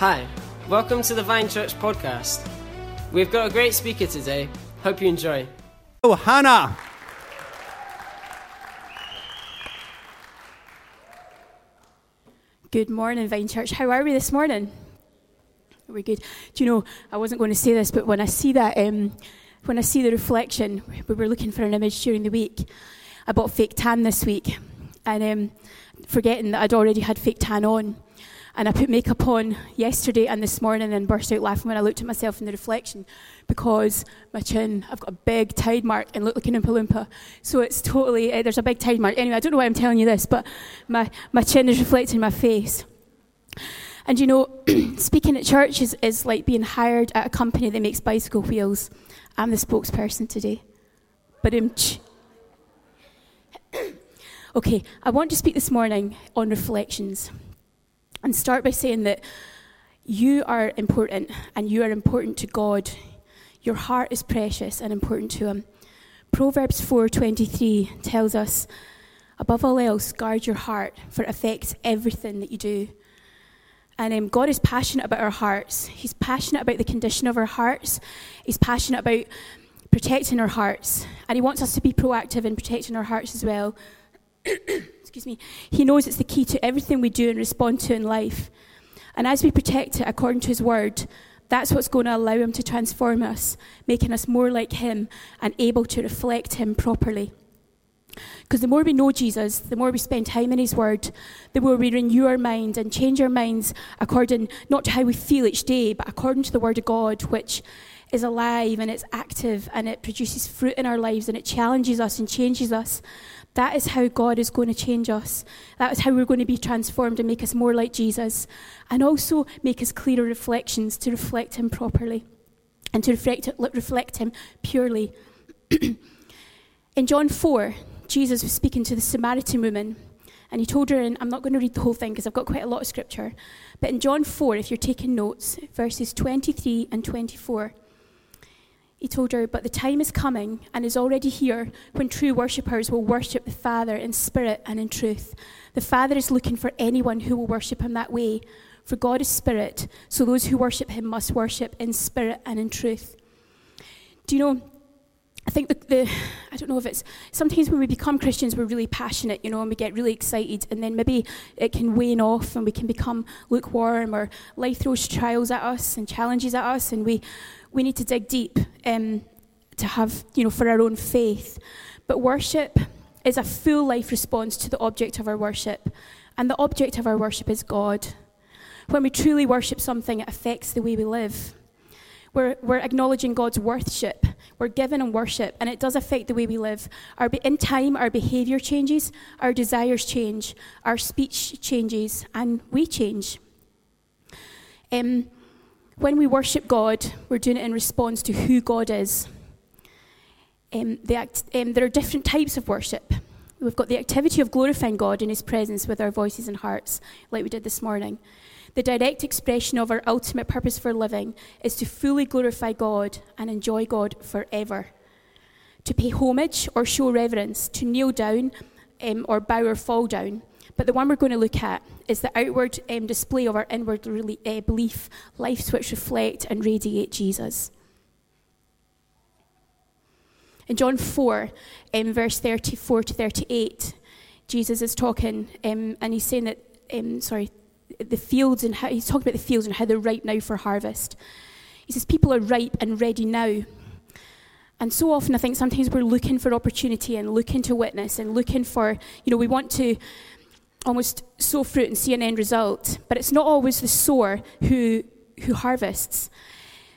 Hi, welcome to the Vine Church podcast. We've got a great speaker today. Hope you enjoy. Oh, Hannah. Good morning, Vine Church. How are we this morning? We're good. Do you know, I wasn't going to say this, but when I see that, um, when I see the reflection, we were looking for an image during the week. I bought fake tan this week, and um, forgetting that I'd already had fake tan on. And I put makeup on yesterday and this morning and burst out laughing when I looked at myself in the reflection because my chin, I've got a big tide mark and look like an Oompa Loompa. So it's totally, uh, there's a big tide mark. Anyway, I don't know why I'm telling you this, but my, my chin is reflecting my face. And you know, speaking at church is, is like being hired at a company that makes bicycle wheels. I'm the spokesperson today. But okay, I want to speak this morning on reflections and start by saying that you are important and you are important to God. Your heart is precious and important to him. Proverbs 4:23 tells us above all else guard your heart for it affects everything that you do. And um, God is passionate about our hearts. He's passionate about the condition of our hearts. He's passionate about protecting our hearts. And He wants us to be proactive in protecting our hearts as well. excuse me, he knows it's the key to everything we do and respond to in life. And as we protect it according to his word, that's what's going to allow him to transform us, making us more like him and able to reflect him properly. Because the more we know Jesus, the more we spend time in his word, the more we renew our mind and change our minds according not to how we feel each day, but according to the word of God, which is alive and it's active and it produces fruit in our lives and it challenges us and changes us. That is how God is going to change us. That is how we're going to be transformed and make us more like Jesus. And also make us clearer reflections to reflect Him properly and to reflect, reflect Him purely. in John 4, Jesus was speaking to the Samaritan woman. And he told her, and I'm not going to read the whole thing because I've got quite a lot of scripture, but in John 4, if you're taking notes, verses 23 and 24, he told her, But the time is coming and is already here when true worshippers will worship the Father in spirit and in truth. The Father is looking for anyone who will worship him that way. For God is spirit, so those who worship him must worship in spirit and in truth. Do you know? I think the, the, I don't know if it's sometimes when we become Christians, we're really passionate, you know, and we get really excited, and then maybe it can wane off and we can become lukewarm, or life throws trials at us and challenges at us, and we we need to dig deep um, to have, you know, for our own faith. But worship is a full life response to the object of our worship. And the object of our worship is God. When we truly worship something, it affects the way we live. We're, we're acknowledging God's worship. We're given in worship, and it does affect the way we live. Our, in time, our behavior changes, our desires change, our speech changes, and we change. Um, when we worship God, we're doing it in response to who God is. Um, the act, um, there are different types of worship. We've got the activity of glorifying God in His presence with our voices and hearts, like we did this morning. The direct expression of our ultimate purpose for living is to fully glorify God and enjoy God forever. To pay homage or show reverence, to kneel down um, or bow or fall down, but the one we're going to look at is the outward um, display of our inward really, uh, belief, lives which reflect and radiate Jesus. In John 4, um, verse 34 to 38, Jesus is talking um, and he's saying that, um, sorry, the fields and how, he's talking about the fields and how they're ripe now for harvest. He says, People are ripe and ready now. And so often, I think sometimes we're looking for opportunity and looking to witness and looking for, you know, we want to almost sow fruit and see an end result, but it's not always the sower who, who harvests.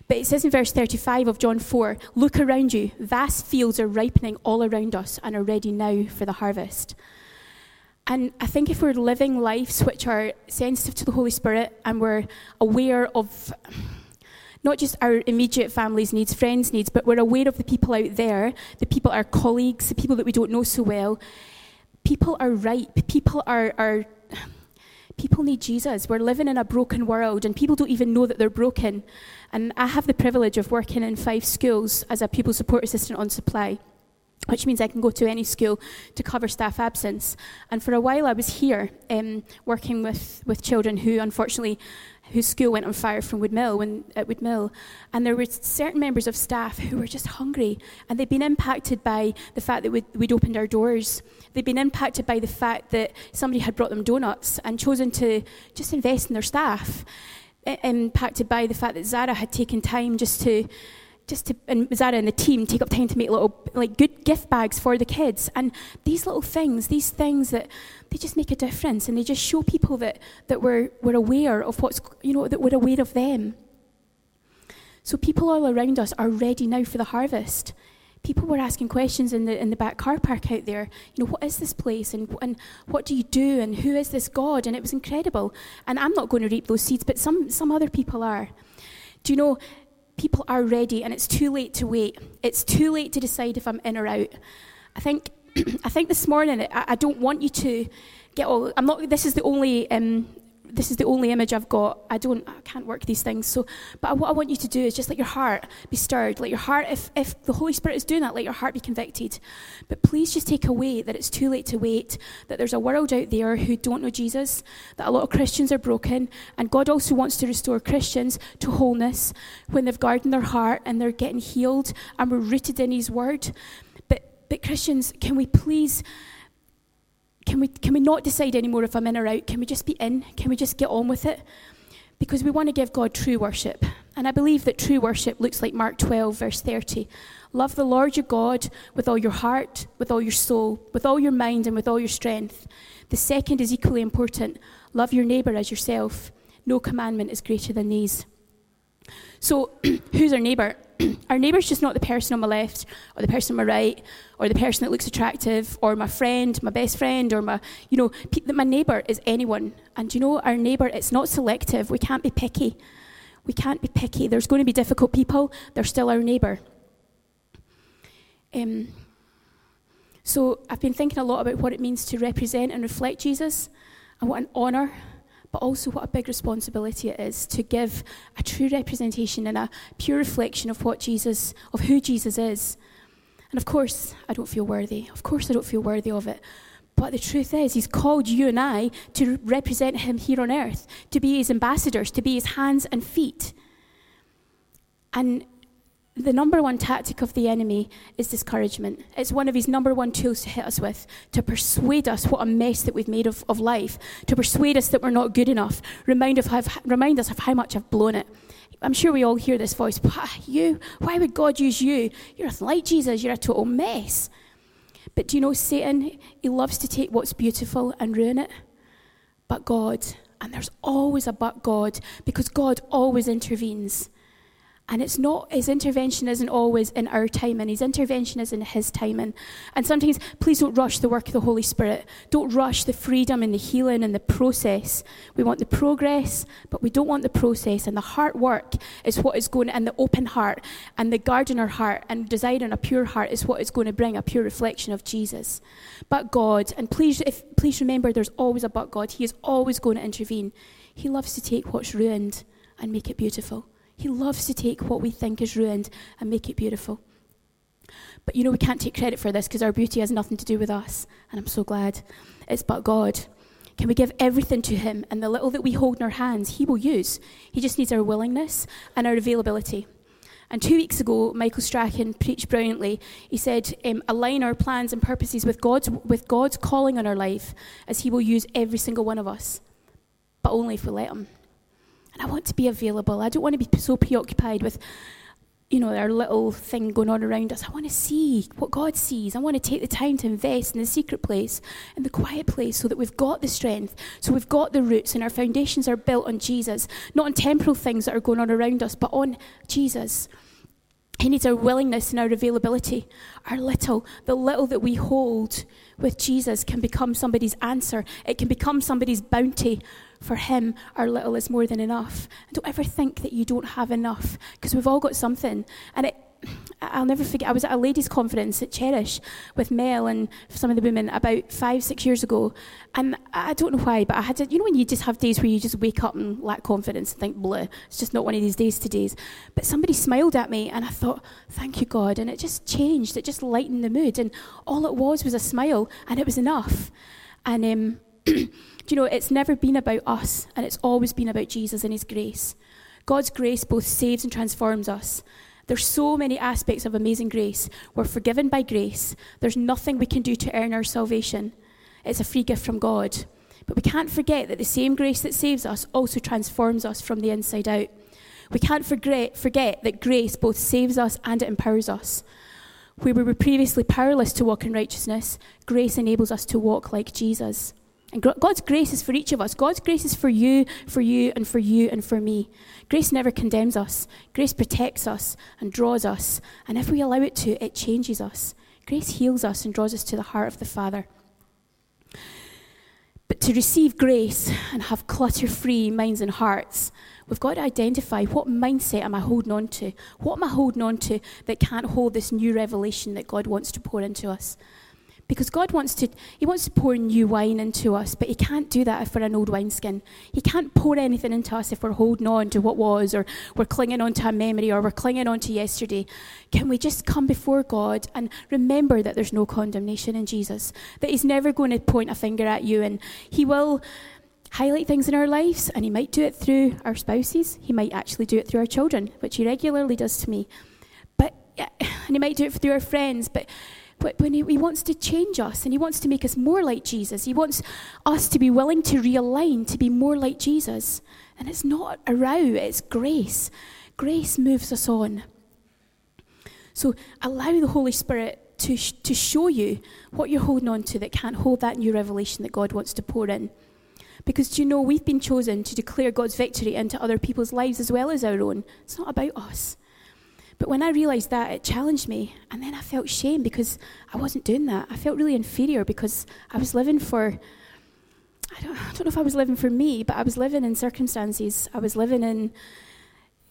But it says in verse 35 of John 4 Look around you, vast fields are ripening all around us and are ready now for the harvest. And I think if we're living lives which are sensitive to the Holy Spirit and we're aware of not just our immediate family's needs, friends' needs, but we're aware of the people out there, the people, our colleagues, the people that we don't know so well, people are ripe. People are, are people need Jesus. We're living in a broken world, and people don't even know that they're broken. And I have the privilege of working in five schools as a pupil support assistant on supply. which means I can go to any school to cover staff absence. And for a while, I was here um, working with, with children who, unfortunately, whose school went on fire from Woodmill when, at Woodmill. And there were certain members of staff who were just hungry, and they'd been impacted by the fact that we'd, we'd opened our doors. They'd been impacted by the fact that somebody had brought them donuts and chosen to just invest in their staff. Impacted by the fact that Zara had taken time just to just to, and Zara and the team take up time to make little, like, good gift bags for the kids. And these little things, these things that they just make a difference and they just show people that, that we're, we're aware of what's, you know, that we're aware of them. So people all around us are ready now for the harvest. People were asking questions in the, in the back car park out there. You know, what is this place and, and what do you do and who is this God? And it was incredible. And I'm not going to reap those seeds, but some, some other people are. Do you know, people are ready and it's too late to wait. It's too late to decide if I'm in or out. I think, I think this morning, I, I, don't want you to get all, I'm not, this is the only um, this is the only image I've got. I don't, I can't work these things. So, but what I want you to do is just let your heart be stirred. Let your heart, if, if the Holy Spirit is doing that, let your heart be convicted. But please just take away that it's too late to wait, that there's a world out there who don't know Jesus, that a lot of Christians are broken, and God also wants to restore Christians to wholeness when they've guarded their heart and they're getting healed and we're rooted in His Word. But, but Christians, can we please can we, can we not decide anymore if I'm in or out? Can we just be in? Can we just get on with it? Because we want to give God true worship. And I believe that true worship looks like Mark 12, verse 30. Love the Lord your God with all your heart, with all your soul, with all your mind, and with all your strength. The second is equally important love your neighbour as yourself. No commandment is greater than these. So, who's our neighbour? our neighbour's just not the person on my left or the person on my right or the person that looks attractive or my friend, my best friend, or my, you know, my neighbour is anyone. And you know, our neighbour, it's not selective. We can't be picky. We can't be picky. There's going to be difficult people, they're still our neighbour. Um, so I've been thinking a lot about what it means to represent and reflect Jesus and what an honour but also what a big responsibility it is to give a true representation and a pure reflection of what Jesus, of who Jesus is. And of course, I don't feel worthy. Of course, I don't feel worthy of it. But the truth is, He's called you and I to represent Him here on earth, to be His ambassadors, to be His hands and feet. And the number one tactic of the enemy is discouragement. It's one of his number one tools to hit us with, to persuade us what a mess that we've made of, of life, to persuade us that we're not good enough, remind, of how, remind us of how much I've blown it. I'm sure we all hear this voice, you, why would God use you? You're like Jesus, you're a total mess. But do you know Satan, he loves to take what's beautiful and ruin it. But God, and there's always a but God, because God always intervenes. And it's not, his intervention isn't always in our timing, his intervention is in his timing. And sometimes, please don't rush the work of the Holy Spirit. Don't rush the freedom and the healing and the process. We want the progress, but we don't want the process. And the heart work is what is going, and the open heart, and the gardener heart, and desiring a pure heart is what is going to bring a pure reflection of Jesus. But God, and please, if, please remember there's always a but God. He is always going to intervene. He loves to take what's ruined and make it beautiful. He loves to take what we think is ruined and make it beautiful. But you know, we can't take credit for this because our beauty has nothing to do with us. And I'm so glad it's but God. Can we give everything to Him and the little that we hold in our hands, He will use? He just needs our willingness and our availability. And two weeks ago, Michael Strachan preached brilliantly. He said, um, align our plans and purposes with God's, with God's calling on our life, as He will use every single one of us, but only if we let Him. And I want to be available. I don't want to be so preoccupied with, you know, our little thing going on around us. I want to see what God sees. I want to take the time to invest in the secret place, in the quiet place, so that we've got the strength, so we've got the roots, and our foundations are built on Jesus, not on temporal things that are going on around us, but on Jesus. He needs our willingness and our availability. Our little, the little that we hold with Jesus can become somebody's answer. It can become somebody's bounty for him, our little is more than enough. And don't ever think that you don't have enough, because we've all got something. And it, I'll never forget, I was at a ladies' conference at Cherish with Mel and some of the women about five, six years ago. And I don't know why, but I had to, you know, when you just have days where you just wake up and lack confidence and think, blah, it's just not one of these days today's. But somebody smiled at me and I thought, thank you, God. And it just changed, it just lightened the mood. And all it was was a smile and it was enough. And, um, you know, it's never been about us and it's always been about Jesus and His grace. God's grace both saves and transforms us. There's so many aspects of amazing grace. We're forgiven by grace. There's nothing we can do to earn our salvation. It's a free gift from God. But we can't forget that the same grace that saves us also transforms us from the inside out. We can't forget, forget that grace both saves us and it empowers us. Where we were previously powerless to walk in righteousness, grace enables us to walk like Jesus. And God's grace is for each of us. God's grace is for you, for you, and for you, and for me. Grace never condemns us. Grace protects us and draws us. And if we allow it to, it changes us. Grace heals us and draws us to the heart of the Father. But to receive grace and have clutter free minds and hearts, we've got to identify what mindset am I holding on to? What am I holding on to that can't hold this new revelation that God wants to pour into us? Because God wants to, He wants to pour new wine into us, but He can't do that if we're an old wineskin. He can't pour anything into us if we're holding on to what was, or we're clinging on to a memory, or we're clinging on to yesterday. Can we just come before God and remember that there's no condemnation in Jesus? That He's never going to point a finger at you, and He will highlight things in our lives, and He might do it through our spouses. He might actually do it through our children, which He regularly does to me. But, and He might do it through our friends, but but when he, he, wants to change us and he wants to make us more like Jesus, he wants us to be willing to realign to be more like Jesus. And it's not a row, it's grace. Grace moves us on. So allow the Holy Spirit to, sh- to show you what you're holding on to that can't hold that new revelation that God wants to pour in. Because do you know, we've been chosen to declare God's victory into other people's lives as well as our own. It's not about us. But when I realized that, it challenged me. And then I felt shame because I wasn't doing that. I felt really inferior because I was living for, I don't, I don't know if I was living for me, but I was living in circumstances. I was living in,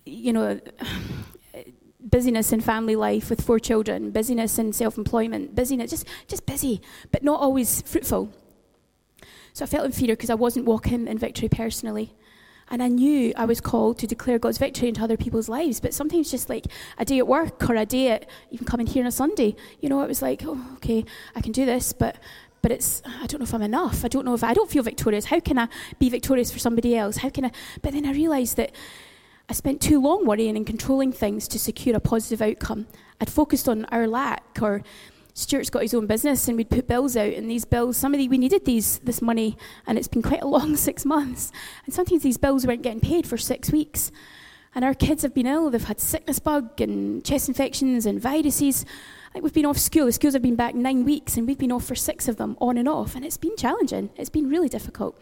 you know, busyness in family life with four children, busyness in self employment, busyness, just, just busy, but not always fruitful. So I felt inferior because I wasn't walking in victory personally. And I knew I was called to declare God's victory into other people's lives. But sometimes just like a day at work or a day at even coming here on a Sunday, you know, it was like, oh, okay, I can do this, but but it's I don't know if I'm enough. I don't know if I don't feel victorious. How can I be victorious for somebody else? How can I but then I realized that I spent too long worrying and controlling things to secure a positive outcome. I'd focused on our lack or Stuart's got his own business and we'd put bills out and these bills, some of the, we needed these, this money and it's been quite a long six months. And sometimes these bills weren't getting paid for six weeks. And our kids have been ill, they've had sickness bug and chest infections and viruses. Like we've been off school, the schools have been back nine weeks and we've been off for six of them, on and off. And it's been challenging, it's been really difficult.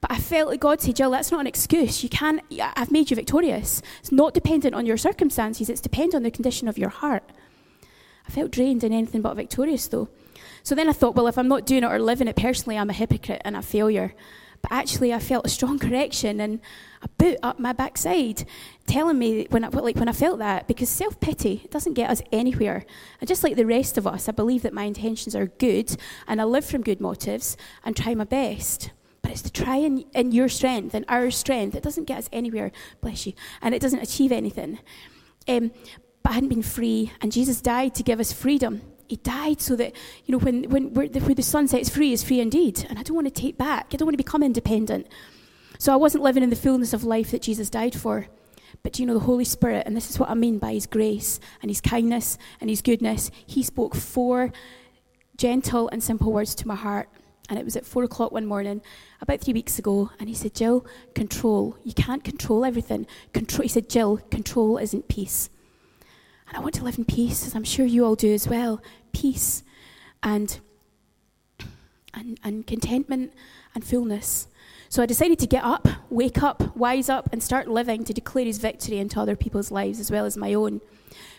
But I felt like God said, Gill, that's not an excuse. You can I've made you victorious. It's not dependent on your circumstances, it's dependent on the condition of your heart. I felt drained and anything but victorious, though. So then I thought, well, if I'm not doing it or living it personally, I'm a hypocrite and a failure. But actually, I felt a strong correction and a boot up my backside, telling me when I, like when I felt that, because self pity doesn't get us anywhere. And just like the rest of us, I believe that my intentions are good and I live from good motives and try my best. But it's to try in, your strength and our strength. It doesn't get us anywhere, bless you, and it doesn't achieve anything. Um, but hadn't been free, and Jesus died to give us freedom. He died so that, you know, when, when where the Son sets free is free indeed. And I don't want to take back, I don't want to become independent. So I wasn't living in the fullness of life that Jesus died for. But you know, the Holy Spirit, and this is what I mean by His grace and His kindness and His goodness, He spoke four gentle and simple words to my heart. And it was at four o'clock one morning, about three weeks ago, and He said, Gill, control. You can't control everything. Control. He said, Gill, control isn't peace. And I want to live in peace, as I'm sure you all do as well. Peace and, and, and contentment and fullness. So I decided to get up, wake up, wise up, and start living to declare his victory into other people's lives as well as my own.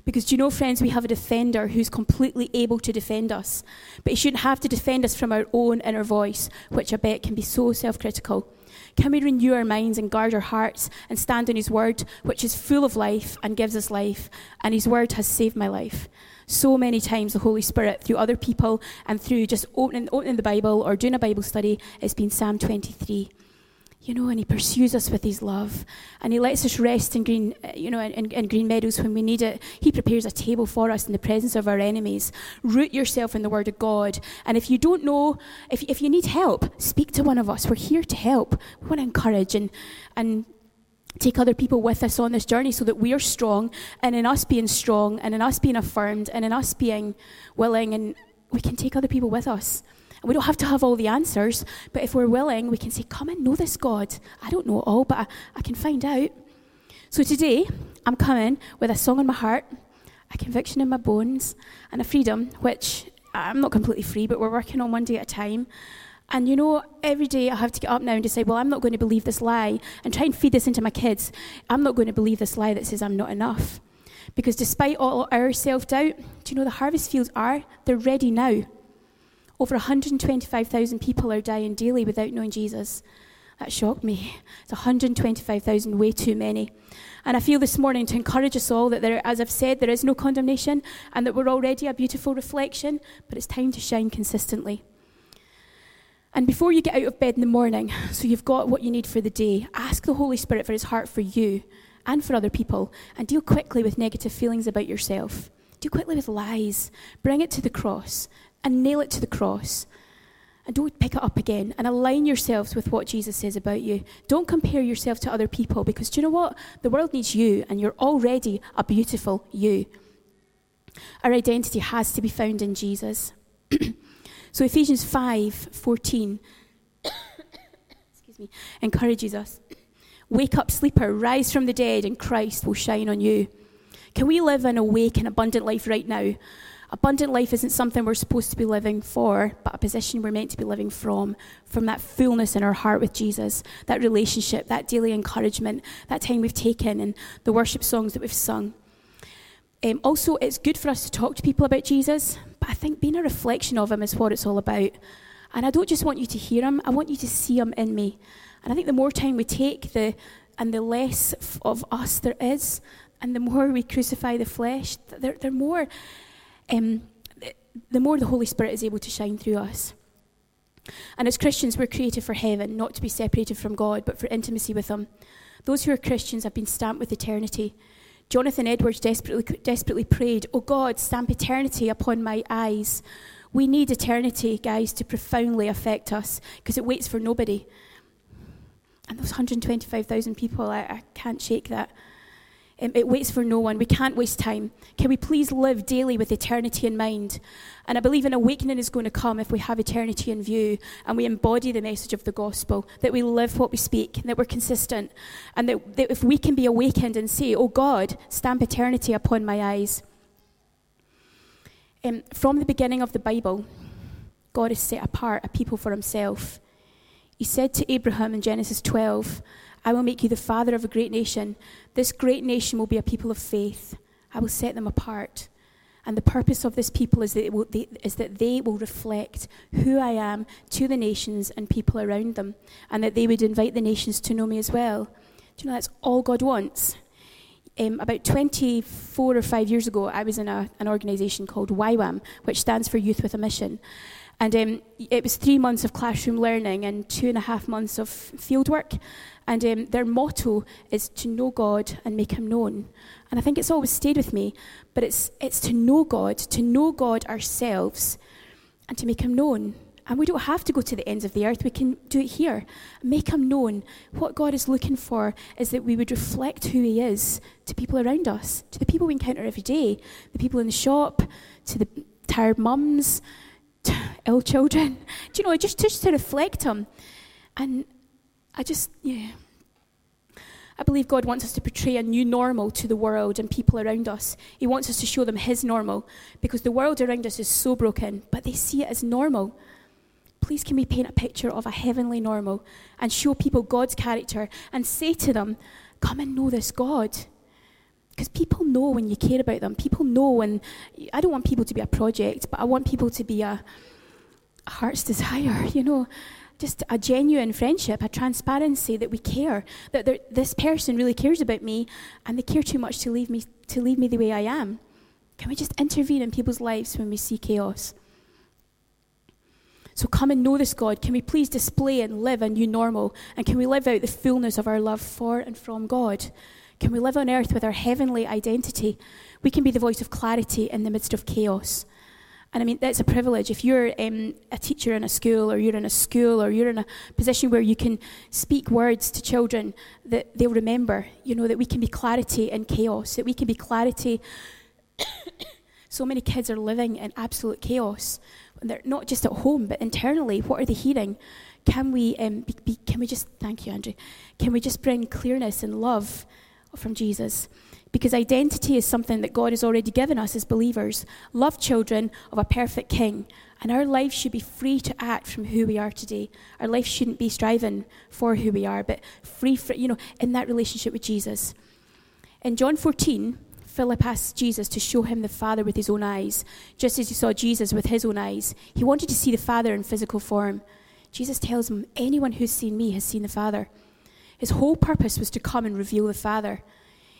Because do you know, friends, we have a defender who's completely able to defend us. But he shouldn't have to defend us from our own inner voice, which I bet can be so self critical. Can we renew our minds and guard our hearts and stand on His word, which is full of life and gives us life? And His word has saved my life. So many times, the Holy Spirit, through other people and through just opening, opening the Bible or doing a Bible study, it's been Psalm 23 you know, and he pursues us with his love. And he lets us rest in green, uh, you know, in, in, green meadows when we need it. He prepares a table for us in the presence of our enemies. Root yourself in the word of God. And if you don't know, if, if you need help, speak to one of us. We're here to help. We want to encourage and, and take other people with us on this journey so that we are strong. And in us being strong, and in us being affirmed, and in us being willing, and we can take other people with us. And we don't have to have all the answers, but if we're willing, we can say, Come and know this God. I don't know it all, but I, I can find out. So today, I'm coming with a song in my heart, a conviction in my bones, and a freedom, which I'm not completely free, but we're working on one day at a time. And you know, every day I have to get up now and decide, well, I'm not going to believe this lie and try and feed this into my kids. I'm not going to believe this lie that says I'm not enough. Because despite all our self doubt, do you know the harvest fields are? They're ready now. Over 125,000 people are dying daily without knowing Jesus. That shocked me. It's 125,000, way too many. And I feel this morning to encourage us all that there, as I've said, there is no condemnation and that we're already a beautiful reflection, but it's time to shine consistently. And before you get out of bed in the morning, so you've got what you need for the day, ask the Holy Spirit for his heart for you and for other people, and deal quickly with negative feelings about yourself. Deal quickly with lies. Bring it to the cross and nail it to the cross. And don't pick it up again and align yourselves with what Jesus says about you. Don't compare yourself to other people because do you know what? The world needs you and you're already a beautiful you. Our identity has to be found in Jesus. so Ephesians 5 14 excuse me, encourages us. Wake up, sleeper, rise from the dead, and Christ will shine on you. Can we live an awake and abundant life right now? Abundant life isn't something we're supposed to be living for, but a position we're meant to be living from, from that fullness in our heart with Jesus, that relationship, that daily encouragement, that time we've taken, and the worship songs that we've sung. Um, also, it's good for us to talk to people about Jesus, but I think being a reflection of him is what it's all about. And I don't just want you to hear him, I want you to see him in me. And I think the more time we take, the and the less of us there is, and the more we crucify the flesh, they're, they're more um, the more the Holy Spirit is able to shine through us. And as Christians, we're created for heaven, not to be separated from God, but for intimacy with Him. Those who are Christians have been stamped with eternity. Jonathan Edwards desperately, desperately prayed, Oh God, stamp eternity upon my eyes. We need eternity, guys, to profoundly affect us because it waits for nobody. And those 125,000 people, I, I can't shake that. Um, it waits for no one. We can't waste time. Can we please live daily with eternity in mind? And I believe an awakening is going to come if we have eternity in view and we embody the message of the gospel, that we live what we speak, that we're consistent, and that, that if we can be awakened and say, Oh God, stamp eternity upon my eyes. Um, from the beginning of the Bible, God has set apart a people for himself. He said to Abraham in Genesis 12, I will make you the father of a great nation. This great nation will be a people of faith. I will set them apart. And the purpose of this people is that, will, they, is that they will reflect who I am to the nations and people around them, and that they would invite the nations to know me as well. Do you know that's all God wants? Um, about 24 or 5 years ago, I was in a, an organisation called YWAM, which stands for Youth with a Mission. And um, it was three months of classroom learning and two and a half months of fieldwork. And um, their motto is to know God and make him known. And I think it's always stayed with me, but it's, it's to know God, to know God ourselves, and to make him known. And we don't have to go to the ends of the earth, we can do it here. Make him known. What God is looking for is that we would reflect who he is to people around us, to the people we encounter every day, the people in the shop, to the tired mums, ill children. Do you know, just, just to reflect Him. And I just, yeah. I believe God wants us to portray a new normal to the world and people around us. He wants us to show them His normal because the world around us is so broken, but they see it as normal. Please, can we paint a picture of a heavenly normal and show people God's character and say to them, Come and know this God? Because people know when you care about them. People know when. I don't want people to be a project, but I want people to be a, a heart's desire, you know. Just a genuine friendship, a transparency that we care, that this person really cares about me and they care too much to leave, me, to leave me the way I am. Can we just intervene in people's lives when we see chaos? So come and know this God. Can we please display and live a new normal? And can we live out the fullness of our love for and from God? Can we live on earth with our heavenly identity? We can be the voice of clarity in the midst of chaos. And I mean, that's a privilege. If you're um, a teacher in a school, or you're in a school, or you're in a position where you can speak words to children that they'll remember, you know, that we can be clarity in chaos, that we can be clarity. so many kids are living in absolute chaos. And They're not just at home, but internally. What are they hearing? Can we, um, be, be, can we just, thank you, Andrew, can we just bring clearness and love from Jesus. Because identity is something that God has already given us as believers. Love children of a perfect king. And our life should be free to act from who we are today. Our life shouldn't be striving for who we are, but free, for, you know, in that relationship with Jesus. In John 14, Philip asked Jesus to show him the Father with his own eyes, just as he saw Jesus with his own eyes. He wanted to see the Father in physical form. Jesus tells him, Anyone who's seen me has seen the Father. His whole purpose was to come and reveal the Father.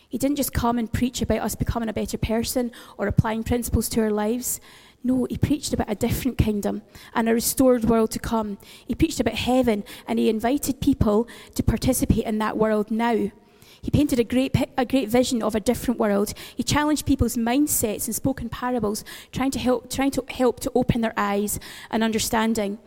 He didn't just come and preach about us becoming a better person or applying principles to our lives. No, he preached about a different kingdom and a restored world to come. He preached about heaven and he invited people to participate in that world now. He painted a great, a great vision of a different world. He challenged people's mindsets and spoke in parables, trying to help, trying to help to open their eyes and understanding.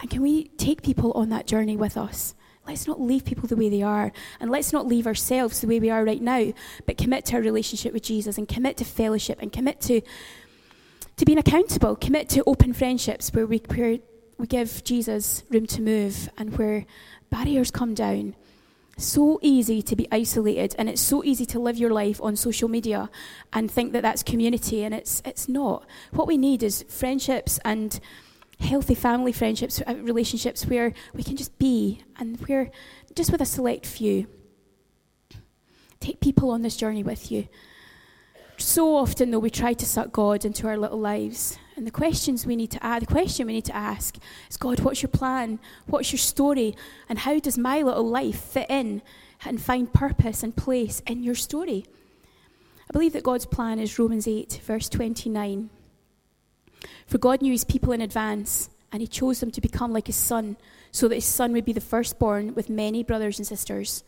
And can we take people on that journey with us? Let's not leave people the way they are. And let's not leave ourselves the way we are right now, but commit to our relationship with Jesus and commit to fellowship and commit to, to being accountable. Commit to open friendships where we, where we give Jesus room to move and where barriers come down. So easy to be isolated, and it's so easy to live your life on social media and think that that's community, and it's, it's not. What we need is friendships and healthy family friendships, uh, relationships where we can just be and where just with a select few. Take people on this journey with you. So often, though, we try to suck God into our little lives. And the questions we need to ask, the question we need to ask is God, what's your plan? What's your story? And how does my little life fit in and find purpose and place in your story? I believe that God's plan is Romans 8, verse 29. For God knew his people in advance, and he chose them to become like his son, so that his son would be the firstborn with many brothers and sisters.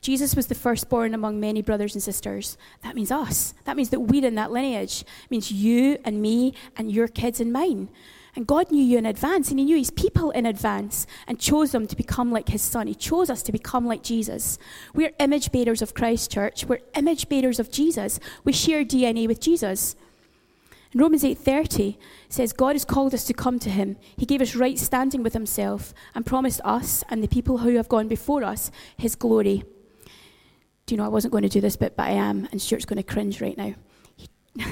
Jesus was the firstborn among many brothers and sisters. That means us. That means that we're in that lineage. It means you and me and your kids and mine. And God knew you in advance, and He knew His people in advance, and chose them to become like His Son. He chose us to become like Jesus. We're image bearers of Christ Church. We're image bearers of Jesus. We share DNA with Jesus. Romans 8:30 says God has called us to come to him. He gave us right standing with himself and promised us and the people who have gone before us his glory. Do you know I wasn't going to do this bit but I am and Stuart's going to cringe right now.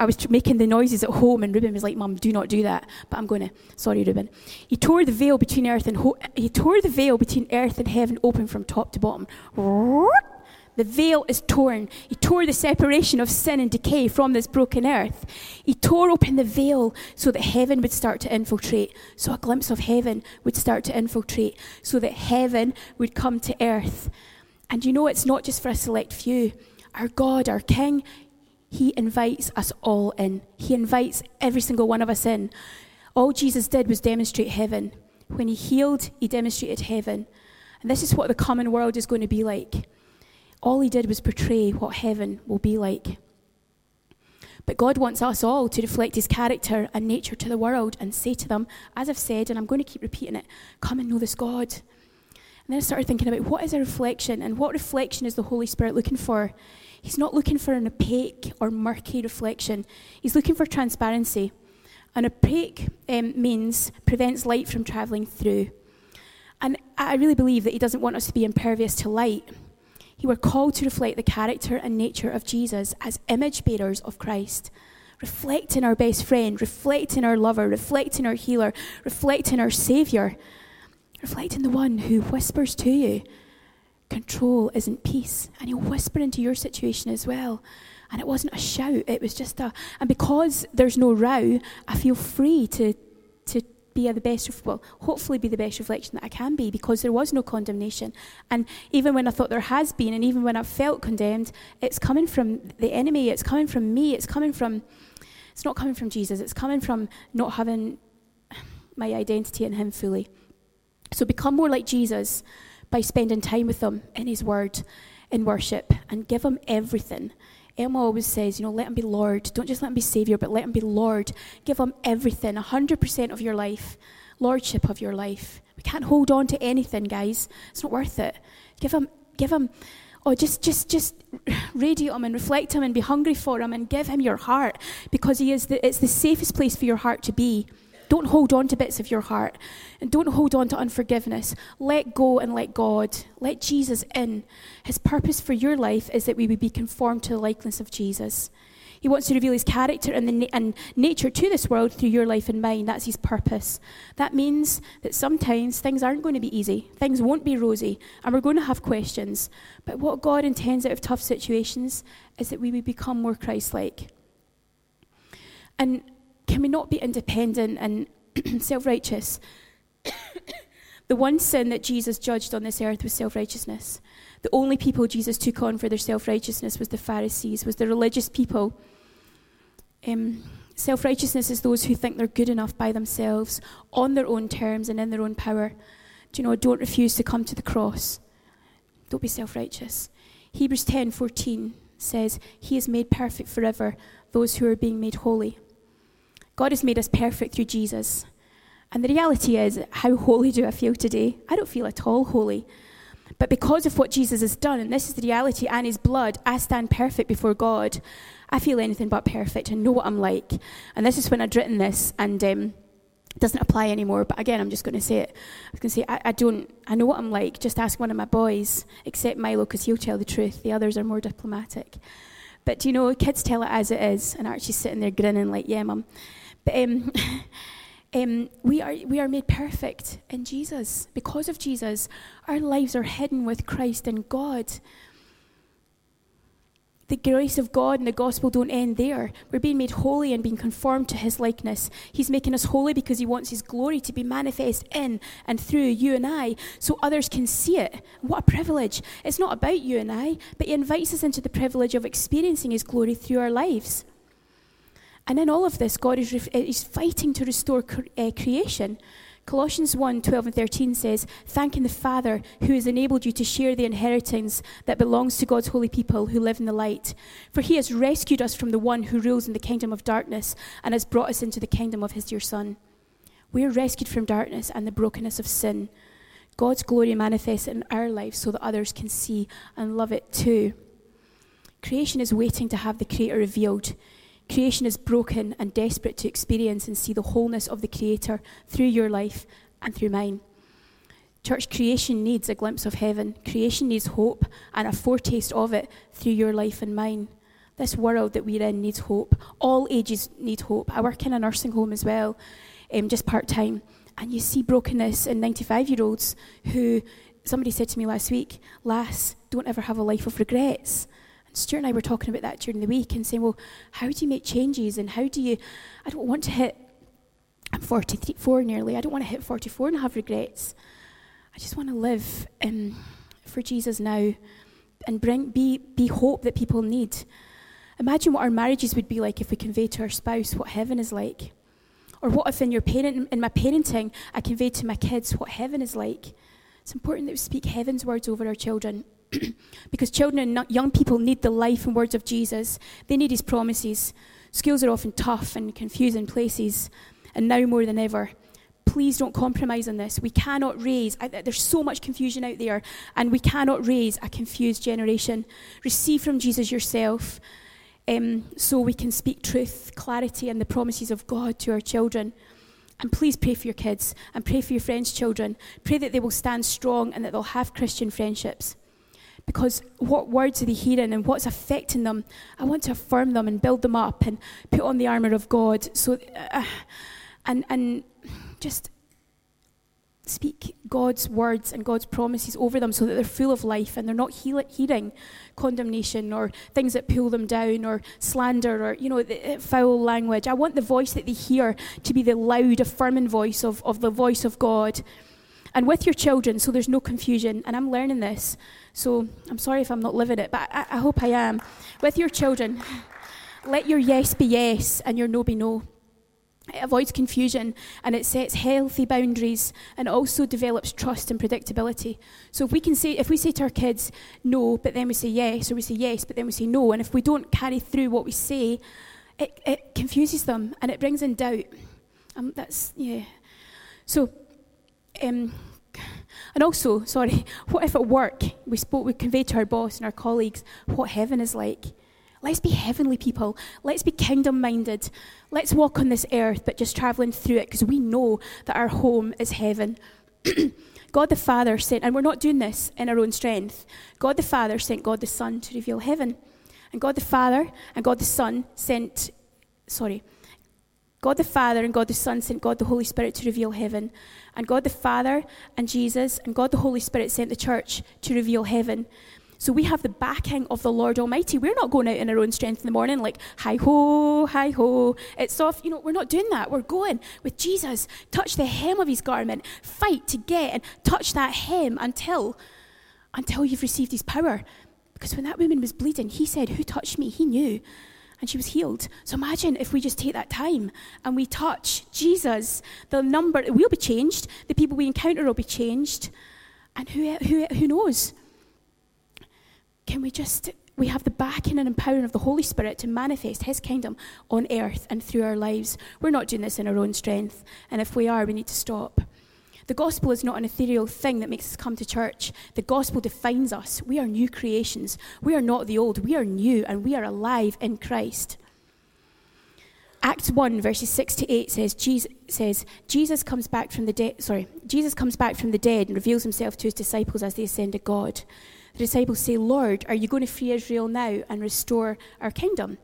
I was making the noises at home, and Ruben was like, "Mum, do not do that." But I'm going to. Sorry, Ruben. He tore the veil between earth and ho- he tore the veil between earth and heaven open from top to bottom. The veil is torn. He tore the separation of sin and decay from this broken earth. He tore open the veil so that heaven would start to infiltrate, so a glimpse of heaven would start to infiltrate, so that heaven would come to earth. And you know, it's not just for a select few. Our God, our King, He invites us all in. He invites every single one of us in. All Jesus did was demonstrate heaven. When He healed, He demonstrated heaven. And this is what the common world is going to be like. All he did was portray what heaven will be like. But God wants us all to reflect his character and nature to the world and say to them, as I've said, and I'm going to keep repeating it, come and know this God. And then I started thinking about what is a reflection and what reflection is the Holy Spirit looking for? He's not looking for an opaque or murky reflection, he's looking for transparency. An opaque um, means prevents light from travelling through. And I really believe that he doesn't want us to be impervious to light. He were called to reflect the character and nature of Jesus as image bearers of Christ. Reflecting our best friend, reflecting our lover, reflecting our healer, reflecting our Saviour, reflecting the one who whispers to you, control isn't peace. And He'll whisper into your situation as well. And it wasn't a shout, it was just a. And because there's no row, I feel free to be the best, well, hopefully be the best reflection that I can be because there was no condemnation. And even when I thought there has been, and even when I felt condemned, it's coming from the enemy, it's coming from me, it's coming from, it's not coming from Jesus, it's coming from not having my identity in Him fully. So become more like Jesus by spending time with Him in His Word, in worship, and give Him everything. Emma always says, you know, let him be Lord. Don't just let him be Savior, but let him be Lord. Give him everything, 100% of your life, Lordship of your life. We can't hold on to anything, guys. It's not worth it. Give him, give him, oh, just, just, just radiate him and reflect him and be hungry for him and give him your heart because he is the, it's the safest place for your heart to be. Don't hold on to bits of your heart. And don't hold on to unforgiveness. Let go and let God. Let Jesus in. His purpose for your life is that we would be conformed to the likeness of Jesus. He wants to reveal his character and, the, and nature to this world through your life and mine. That's his purpose. That means that sometimes things aren't going to be easy, things won't be rosy, and we're going to have questions. But what God intends out of tough situations is that we would become more Christ like. And can we not be independent and self righteous? the one sin that Jesus judged on this earth was self righteousness. The only people Jesus took on for their self righteousness was the Pharisees, was the religious people. Um, self righteousness is those who think they're good enough by themselves, on their own terms and in their own power. Do you know, don't refuse to come to the cross. Don't be self righteous. Hebrews ten fourteen says, He is made perfect forever those who are being made holy. God has made us perfect through Jesus. And the reality is, how holy do I feel today? I don't feel at all holy. But because of what Jesus has done, and this is the reality, and his blood, I stand perfect before God. I feel anything but perfect and know what I'm like. And this is when I'd written this, and um, it doesn't apply anymore. But again, I'm just going to say it. I was going to say, I, I, don't, I know what I'm like. Just ask one of my boys, except Milo, because he'll tell the truth. The others are more diplomatic. But you know, kids tell it as it is, and Archie's sitting there grinning like, yeah, mum. But um, um, we, are, we are made perfect in Jesus. Because of Jesus, our lives are hidden with Christ and God. The grace of God and the gospel don't end there. We're being made holy and being conformed to his likeness. He's making us holy because he wants his glory to be manifest in and through you and I so others can see it. What a privilege. It's not about you and I, but he invites us into the privilege of experiencing his glory through our lives. And in all of this, God is, is fighting to restore cre- uh, creation. Colossians 1 12 and 13 says, Thanking the Father who has enabled you to share the inheritance that belongs to God's holy people who live in the light. For he has rescued us from the one who rules in the kingdom of darkness and has brought us into the kingdom of his dear Son. We are rescued from darkness and the brokenness of sin. God's glory manifests in our lives so that others can see and love it too. Creation is waiting to have the Creator revealed. Creation is broken and desperate to experience and see the wholeness of the Creator through your life and through mine. Church, creation needs a glimpse of heaven. Creation needs hope and a foretaste of it through your life and mine. This world that we're in needs hope. All ages need hope. I work in a nursing home as well, um, just part time. And you see brokenness in 95 year olds who, somebody said to me last week, Lass, don't ever have a life of regrets. Stuart and I were talking about that during the week and saying, well, how do you make changes and how do you, I don't want to hit, I'm 44 nearly, I don't want to hit 44 and have regrets. I just want to live um, for Jesus now and bring, be, be hope that people need. Imagine what our marriages would be like if we conveyed to our spouse what heaven is like. Or what if in, your parent, in my parenting I conveyed to my kids what heaven is like. It's important that we speak heaven's words over our children. because children and young people need the life and words of Jesus. They need his promises. Schools are often tough and confusing places, and now more than ever. Please don't compromise on this. We cannot raise, I, there's so much confusion out there, and we cannot raise a confused generation. Receive from Jesus yourself um, so we can speak truth, clarity, and the promises of God to our children. And please pray for your kids and pray for your friends' children. Pray that they will stand strong and that they'll have Christian friendships because what words are they hearing and what's affecting them? I want to affirm them and build them up and put on the armor of God. So, uh, and and just speak God's words and God's promises over them so that they're full of life and they're not hearing condemnation or things that pull them down or slander or, you know, foul language. I want the voice that they hear to be the loud, affirming voice of, of the voice of God. And with your children, so there's no confusion, and I'm learning this, so I'm sorry if I'm not living it, but I, I hope I am. With your children, let your yes be yes and your no be no. It avoids confusion and it sets healthy boundaries and also develops trust and predictability. So if we can say if we say to our kids no, but then we say yes, or we say yes, but then we say no, and if we don't carry through what we say, it, it confuses them and it brings in doubt. Um, that's yeah. So um, and also, sorry, what if at work we spoke, we conveyed to our boss and our colleagues what heaven is like? Let's be heavenly people. Let's be kingdom minded. Let's walk on this earth, but just traveling through it because we know that our home is heaven. God the Father sent, and we're not doing this in our own strength. God the Father sent God the Son to reveal heaven. And God the Father and God the Son sent, sorry, God the Father and God the Son sent God the Holy Spirit to reveal heaven. And God the Father and Jesus and God the Holy Spirit sent the church to reveal heaven. So we have the backing of the Lord Almighty. We're not going out in our own strength in the morning like, hi ho, hi ho. It's off. You know, we're not doing that. We're going with Jesus. Touch the hem of his garment. Fight to get and touch that hem until, until you've received his power. Because when that woman was bleeding, he said, Who touched me? He knew and she was healed. So imagine if we just take that time and we touch Jesus, the number will be changed, the people we encounter will be changed, and who, who, who knows? Can we just, we have the backing and empowering of the Holy Spirit to manifest His kingdom on earth and through our lives. We're not doing this in our own strength, and if we are, we need to stop. The gospel is not an ethereal thing that makes us come to church. The gospel defines us. We are new creations. We are not the old. We are new and we are alive in Christ. Acts 1 verses 6 to 8 says Jesus, says Jesus comes back from the dead sorry Jesus comes back from the dead and reveals himself to his disciples as they ascend to God. The disciples say, Lord, are you going to free Israel now and restore our kingdom?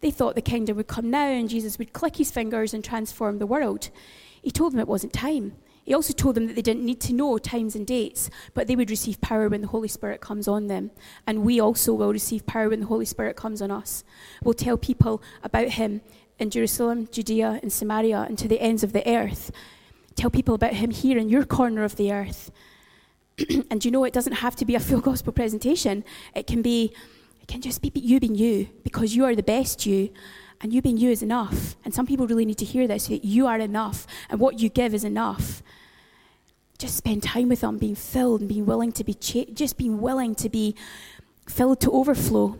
They thought the kingdom would come now and Jesus would click his fingers and transform the world. He told them it wasn't time. He also told them that they didn't need to know times and dates, but they would receive power when the Holy Spirit comes on them. And we also will receive power when the Holy Spirit comes on us. We'll tell people about him in Jerusalem, Judea, and Samaria, and to the ends of the earth. Tell people about him here in your corner of the earth. and you know, it doesn't have to be a full gospel presentation. It can be, it can just be you being you because you are the best you, and you being you is enough. And some people really need to hear this that you are enough, and what you give is enough. Just spend time with them, being filled and being willing to be, cha- just being willing to be filled to overflow.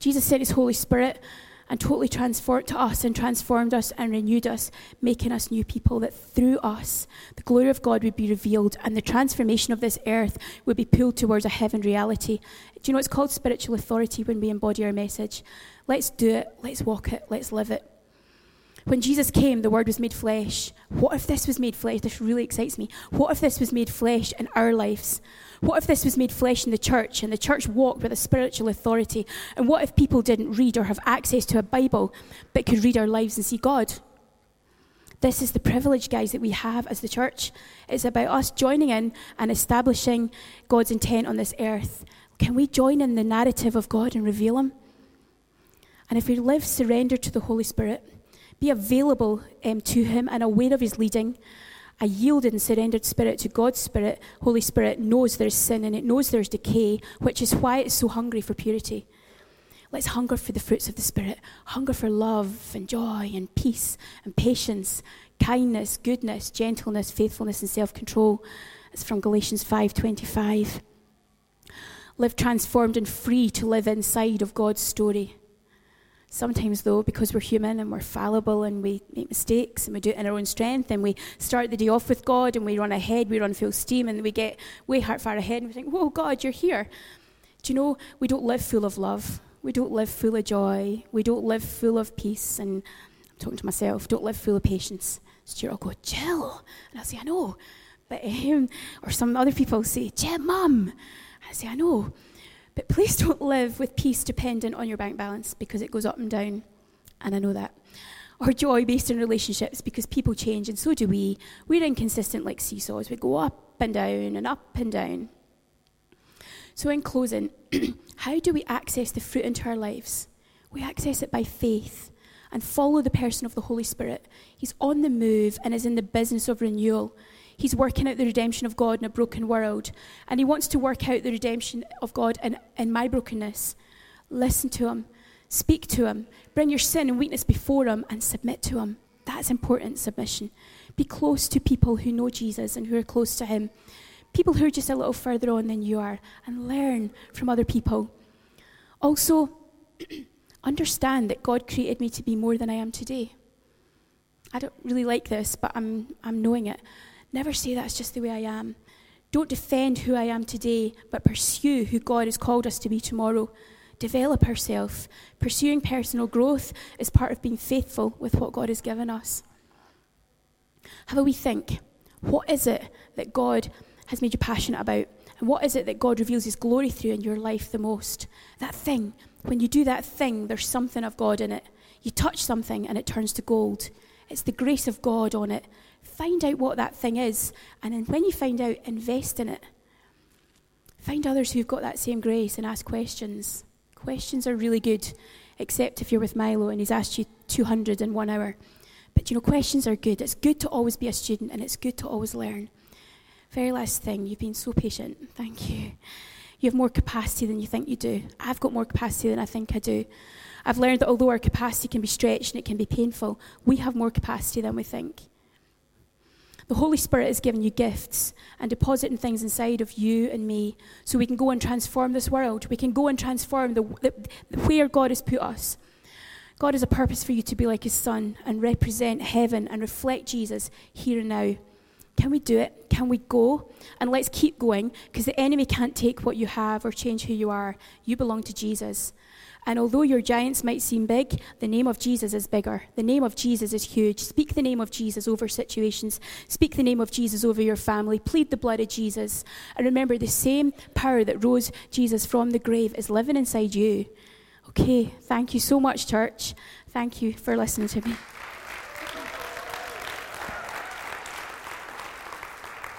Jesus sent his Holy Spirit and totally transformed to us and transformed us and renewed us, making us new people, that through us the glory of God would be revealed and the transformation of this earth would be pulled towards a heaven reality. Do you know it's called spiritual authority when we embody our message? Let's do it, let's walk it, let's live it. When Jesus came, the Word was made flesh. What if this was made flesh? This really excites me. What if this was made flesh in our lives? What if this was made flesh in the church and the church walked with a spiritual authority? And what if people didn't read or have access to a Bible but could read our lives and see God? This is the privilege, guys, that we have as the church. It's about us joining in and establishing God's intent on this earth. Can we join in the narrative of God and reveal Him? And if we live surrendered to the Holy Spirit, be available um, to Him and aware of His leading, a yielded and surrendered spirit to God's Spirit, Holy Spirit, knows there's sin and it knows there's decay, which is why it's so hungry for purity. Let's hunger for the fruits of the Spirit. Hunger for love and joy and peace and patience, kindness, goodness, gentleness, faithfulness, and self-control. It's from Galatians 5:25. Live transformed and free to live inside of God's story. Sometimes, though, because we're human and we're fallible and we make mistakes and we do it in our own strength and we start the day off with God and we run ahead, we run full steam and we get way far ahead and we think, Whoa, God, you're here. Do you know, we don't live full of love. We don't live full of joy. We don't live full of peace. And I'm talking to myself, don't live full of patience. Stuart will go, Gill. And I'll say, I know. But, um, or some other people say, Gill, mum. I say, I know. But please don't live with peace dependent on your bank balance because it goes up and down. And I know that. or joy based in relationships because people change and so do we. We're inconsistent like seesaws. We go up and down and up and down. So, in closing, how do we access the fruit into our lives? We access it by faith and follow the person of the Holy Spirit. He's on the move and is in the business of renewal. He's working out the redemption of God in a broken world, and He wants to work out the redemption of God in, in my brokenness. Listen to Him, speak to Him, bring your sin and weakness before Him, and submit to Him. That's important submission. Be close to people who know Jesus and who are close to Him. People who are just a little further on than you are, and learn from other people. Also, understand that God created me to be more than I am today. I don't really like this, but I'm, I'm knowing it. Never say that's just the way I am. Don't defend who I am today, but pursue who God has called us to be tomorrow. Develop ourselves. Pursuing personal growth is part of being faithful with what God has given us. Have a wee think. What is it that God has made you passionate about? And what is it that God reveals His glory through in your life the most? That thing. When you do that thing, there's something of God in it. You touch something and it turns to gold. It's the grace of God on it. Find out what that thing is, and then when you find out, invest in it. Find others who've got that same grace and ask questions. Questions are really good, except if you're with Milo and he's asked you 200 in one hour. But you know, questions are good. It's good to always be a student, and it's good to always learn. Very last thing, you've been so patient. Thank you. You have more capacity than you think you do. I've got more capacity than I think I do. I've learned that although our capacity can be stretched and it can be painful, we have more capacity than we think. The Holy Spirit has given you gifts and depositing things inside of you and me so we can go and transform this world. We can go and transform the, the, where God has put us. God has a purpose for you to be like His Son and represent heaven and reflect Jesus here and now. Can we do it? Can we go? And let's keep going because the enemy can't take what you have or change who you are. You belong to Jesus. And although your giants might seem big, the name of Jesus is bigger. The name of Jesus is huge. Speak the name of Jesus over situations. Speak the name of Jesus over your family. Plead the blood of Jesus. And remember, the same power that rose Jesus from the grave is living inside you. Okay, thank you so much, church. Thank you for listening to me.